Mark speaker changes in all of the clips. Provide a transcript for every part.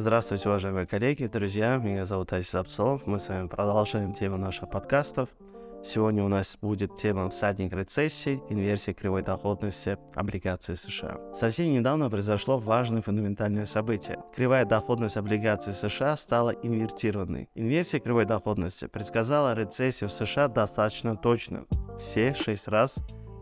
Speaker 1: Здравствуйте, уважаемые коллеги, друзья. Меня зовут Асис Апсолов. Мы с вами продолжаем тему наших подкастов. Сегодня у нас будет тема «Всадник рецессии. Инверсия кривой доходности облигаций США». Совсем недавно произошло важное фундаментальное событие. Кривая доходность облигаций США стала инвертированной. Инверсия кривой доходности предсказала рецессию в США достаточно точно. Все шесть раз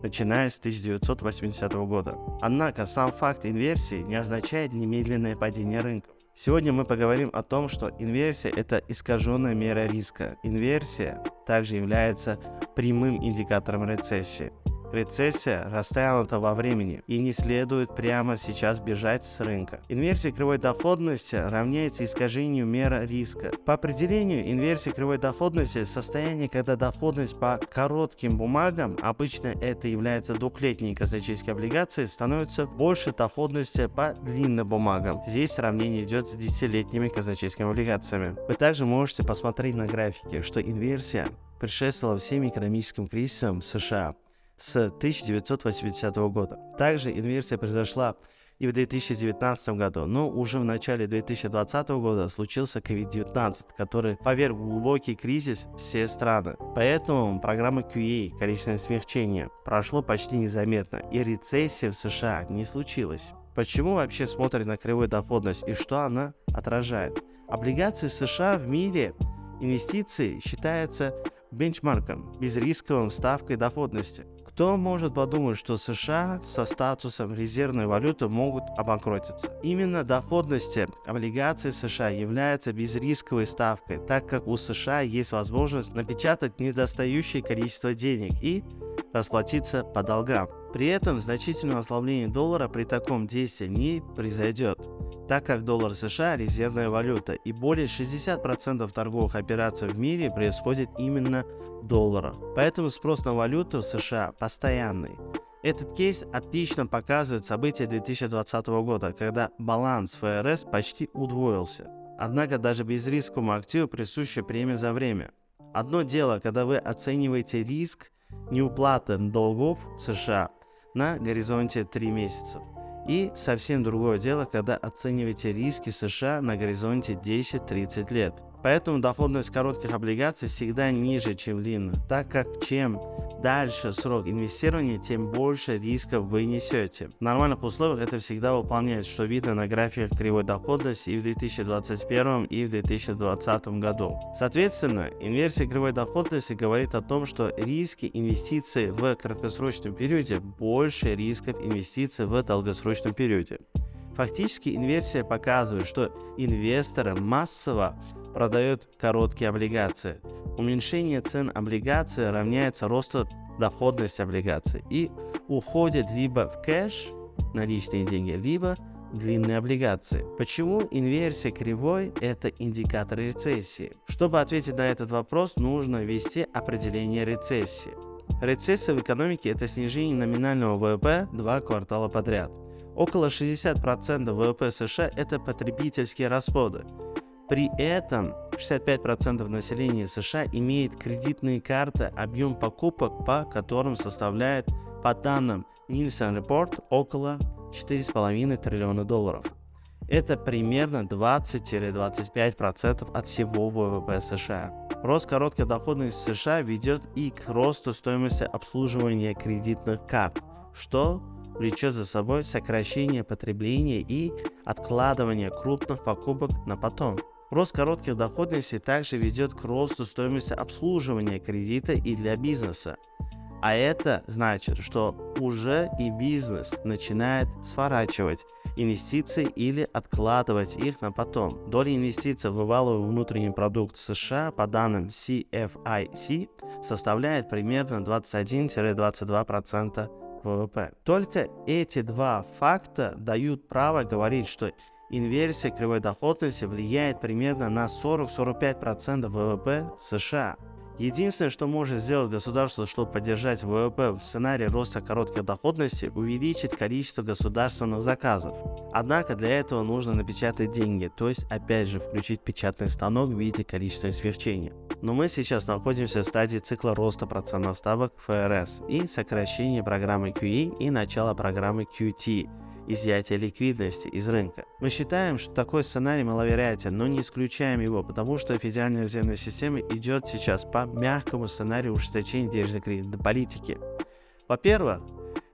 Speaker 1: начиная с 1980 года. Однако сам факт инверсии не означает немедленное падение рынка. Сегодня мы поговорим о том, что инверсия – это искаженная мера риска. Инверсия также является прямым индикатором рецессии. Рецессия растянута во времени и не следует прямо сейчас бежать с рынка. Инверсия кривой доходности равняется искажению мера риска. По определению, инверсия кривой доходности – состояние, когда доходность по коротким бумагам, обычно это является двухлетние казначейские облигации, становится больше доходности по длинным бумагам. Здесь сравнение идет с десятилетними казначейскими облигациями. Вы также можете посмотреть на графике, что инверсия предшествовала всем экономическим кризисам США с 1980 года. Также инверсия произошла и в 2019 году, но уже в начале 2020 года случился COVID-19, который поверг глубокий кризис все страны. Поэтому программа QE, количественное смягчение, прошло почти незаметно, и рецессия в США не случилась. Почему вообще смотрят на кривую доходность и что она отражает? Облигации США в мире инвестиции считаются бенчмарком, безрисковым ставкой доходности. Кто может подумать, что США со статусом резервной валюты могут обанкротиться? Именно доходности облигаций США является безрисковой ставкой, так как у США есть возможность напечатать недостающее количество денег и расплатиться по долгам. При этом значительное ослабление доллара при таком действии не произойдет, так как доллар США – резервная валюта, и более 60% торговых операций в мире происходит именно в долларах. Поэтому спрос на валюту в США постоянный. Этот кейс отлично показывает события 2020 года, когда баланс ФРС почти удвоился. Однако даже без рисковому активу присуща премия за время. Одно дело, когда вы оцениваете риск неуплаты долгов США на горизонте 3 месяца. И совсем другое дело, когда оцениваете риски США на горизонте 10-30 лет. Поэтому доходность коротких облигаций всегда ниже, чем длинных, так как чем дальше срок инвестирования, тем больше рисков вы несете. В нормальных условиях это всегда выполняется, что видно на графиках кривой доходности и в 2021 и в 2020 году. Соответственно, инверсия кривой доходности говорит о том, что риски инвестиций в краткосрочном периоде больше рисков инвестиций в долгосрочном периоде. Фактически инверсия показывает, что инвесторы массово продают короткие облигации. Уменьшение цен облигаций равняется росту доходности облигаций и уходит либо в кэш, наличные деньги, либо длинные облигации. Почему инверсия кривой – это индикатор рецессии? Чтобы ответить на этот вопрос, нужно ввести определение рецессии. Рецессия в экономике – это снижение номинального ВВП два квартала подряд – Около 60% ВВП США – это потребительские расходы. При этом 65% населения США имеет кредитные карты, объем покупок по которым составляет, по данным Nielsen Report, около 4,5 триллиона долларов. Это примерно 20-25% от всего ВВП США. Рост короткой доходности США ведет и к росту стоимости обслуживания кредитных карт, что влечет за собой сокращение потребления и откладывание крупных покупок на потом. Рост коротких доходностей также ведет к росту стоимости обслуживания кредита и для бизнеса. А это значит, что уже и бизнес начинает сворачивать инвестиции или откладывать их на потом. Доля инвестиций в валовый внутренний продукт США по данным CFIC составляет примерно 21-22% ВВП. Только эти два факта дают право говорить, что инверсия кривой доходности влияет примерно на 40-45% ВВП США. Единственное, что может сделать государство, чтобы поддержать ВВП в сценарии роста короткой доходности, увеличить количество государственных заказов. Однако для этого нужно напечатать деньги, то есть опять же включить печатный станок в виде количественного смягчения. Но мы сейчас находимся в стадии цикла роста процентных ставок ФРС и сокращения программы QE и начала программы QT. Изъятия ликвидности из рынка. Мы считаем, что такой сценарий маловероятен, но не исключаем его, потому что Федеральная резервная система идет сейчас по мягкому сценарию ужесточения денежной кредитной политики. Во-первых,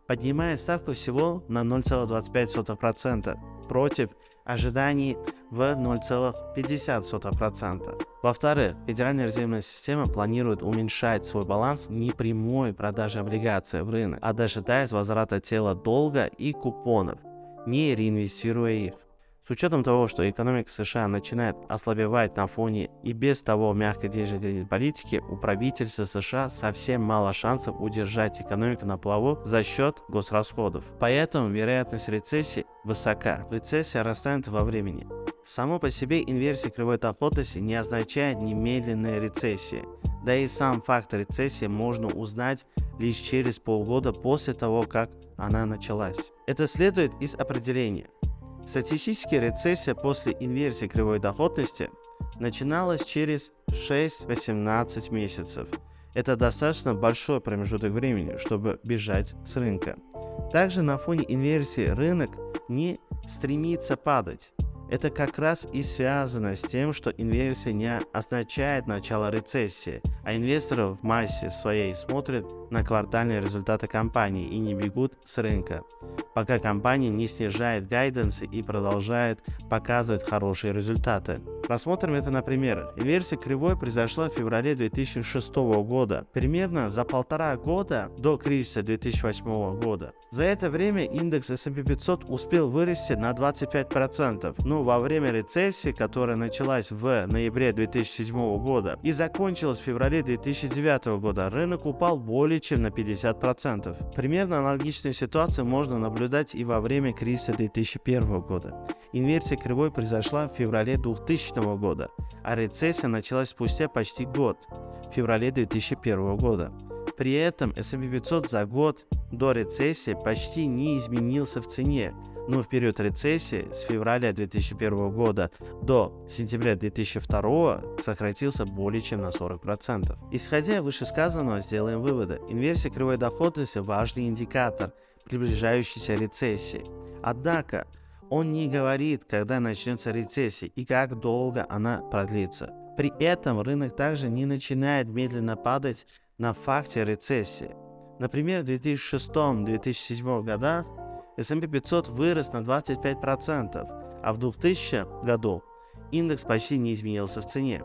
Speaker 1: поднимает ставку всего на 0,25% против ожиданий в 0,50%. Во-вторых, Федеральная резервная система планирует уменьшать свой баланс не прямой продажи облигаций в рынок, а дожидаясь возврата тела долга и купонов, не реинвестируя их. С учетом того, что экономика США начинает ослабевать на фоне и без того мягкой денежной политики, у правительства США совсем мало шансов удержать экономику на плаву за счет госрасходов. Поэтому вероятность рецессии высока. Рецессия растает во времени. Само по себе инверсия кривой доходности не означает немедленной рецессии. Да и сам факт рецессии можно узнать лишь через полгода после того, как она началась. Это следует из определения – Статистически рецессия после инверсии кривой доходности начиналась через 6-18 месяцев. Это достаточно большой промежуток времени, чтобы бежать с рынка. Также на фоне инверсии рынок не стремится падать. Это как раз и связано с тем, что инверсия не означает начало рецессии, а инвесторы в массе своей смотрят на квартальные результаты компании и не бегут с рынка, пока компания не снижает гайденсы и продолжает показывать хорошие результаты. Рассмотрим это на примерах. Инверсия кривой произошла в феврале 2006 года, примерно за полтора года до кризиса 2008 года. За это время индекс S&P 500 успел вырасти на 25%, но во время рецессии, которая началась в ноябре 2007 года и закончилась в феврале 2009 года, рынок упал более чем на 50%. Примерно аналогичную ситуацию можно наблюдать и во время кризиса 2001 года. Инверсия кривой произошла в феврале 2000 года, а рецессия началась спустя почти год, в феврале 2001 года. При этом S&P 500 за год до рецессии почти не изменился в цене, но в период рецессии с февраля 2001 года до сентября 2002 сократился более чем на 40%. Исходя из вышесказанного, сделаем выводы. Инверсия кривой доходности – важный индикатор приближающейся рецессии. Однако, он не говорит, когда начнется рецессия и как долго она продлится. При этом рынок также не начинает медленно падать на факте рецессии. Например, в 2006-2007 годах S&P 500 вырос на 25%, а в 2000 году индекс почти не изменился в цене.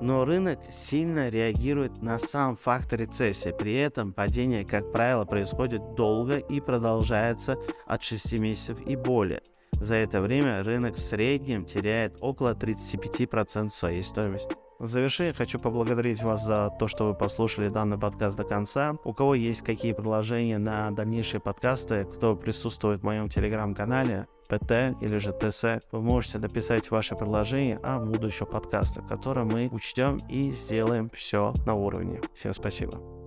Speaker 1: Но рынок сильно реагирует на сам фактор рецессии. При этом падение, как правило, происходит долго и продолжается от 6 месяцев и более – за это время рынок в среднем теряет около 35% своей стоимости. В завершение хочу поблагодарить вас за то, что вы послушали данный подкаст до конца. У кого есть какие предложения на дальнейшие подкасты, кто присутствует в моем телеграм-канале, ПТ или же ТС, вы можете написать ваши предложения о будущем подкасте, который мы учтем и сделаем все на уровне. Всем спасибо.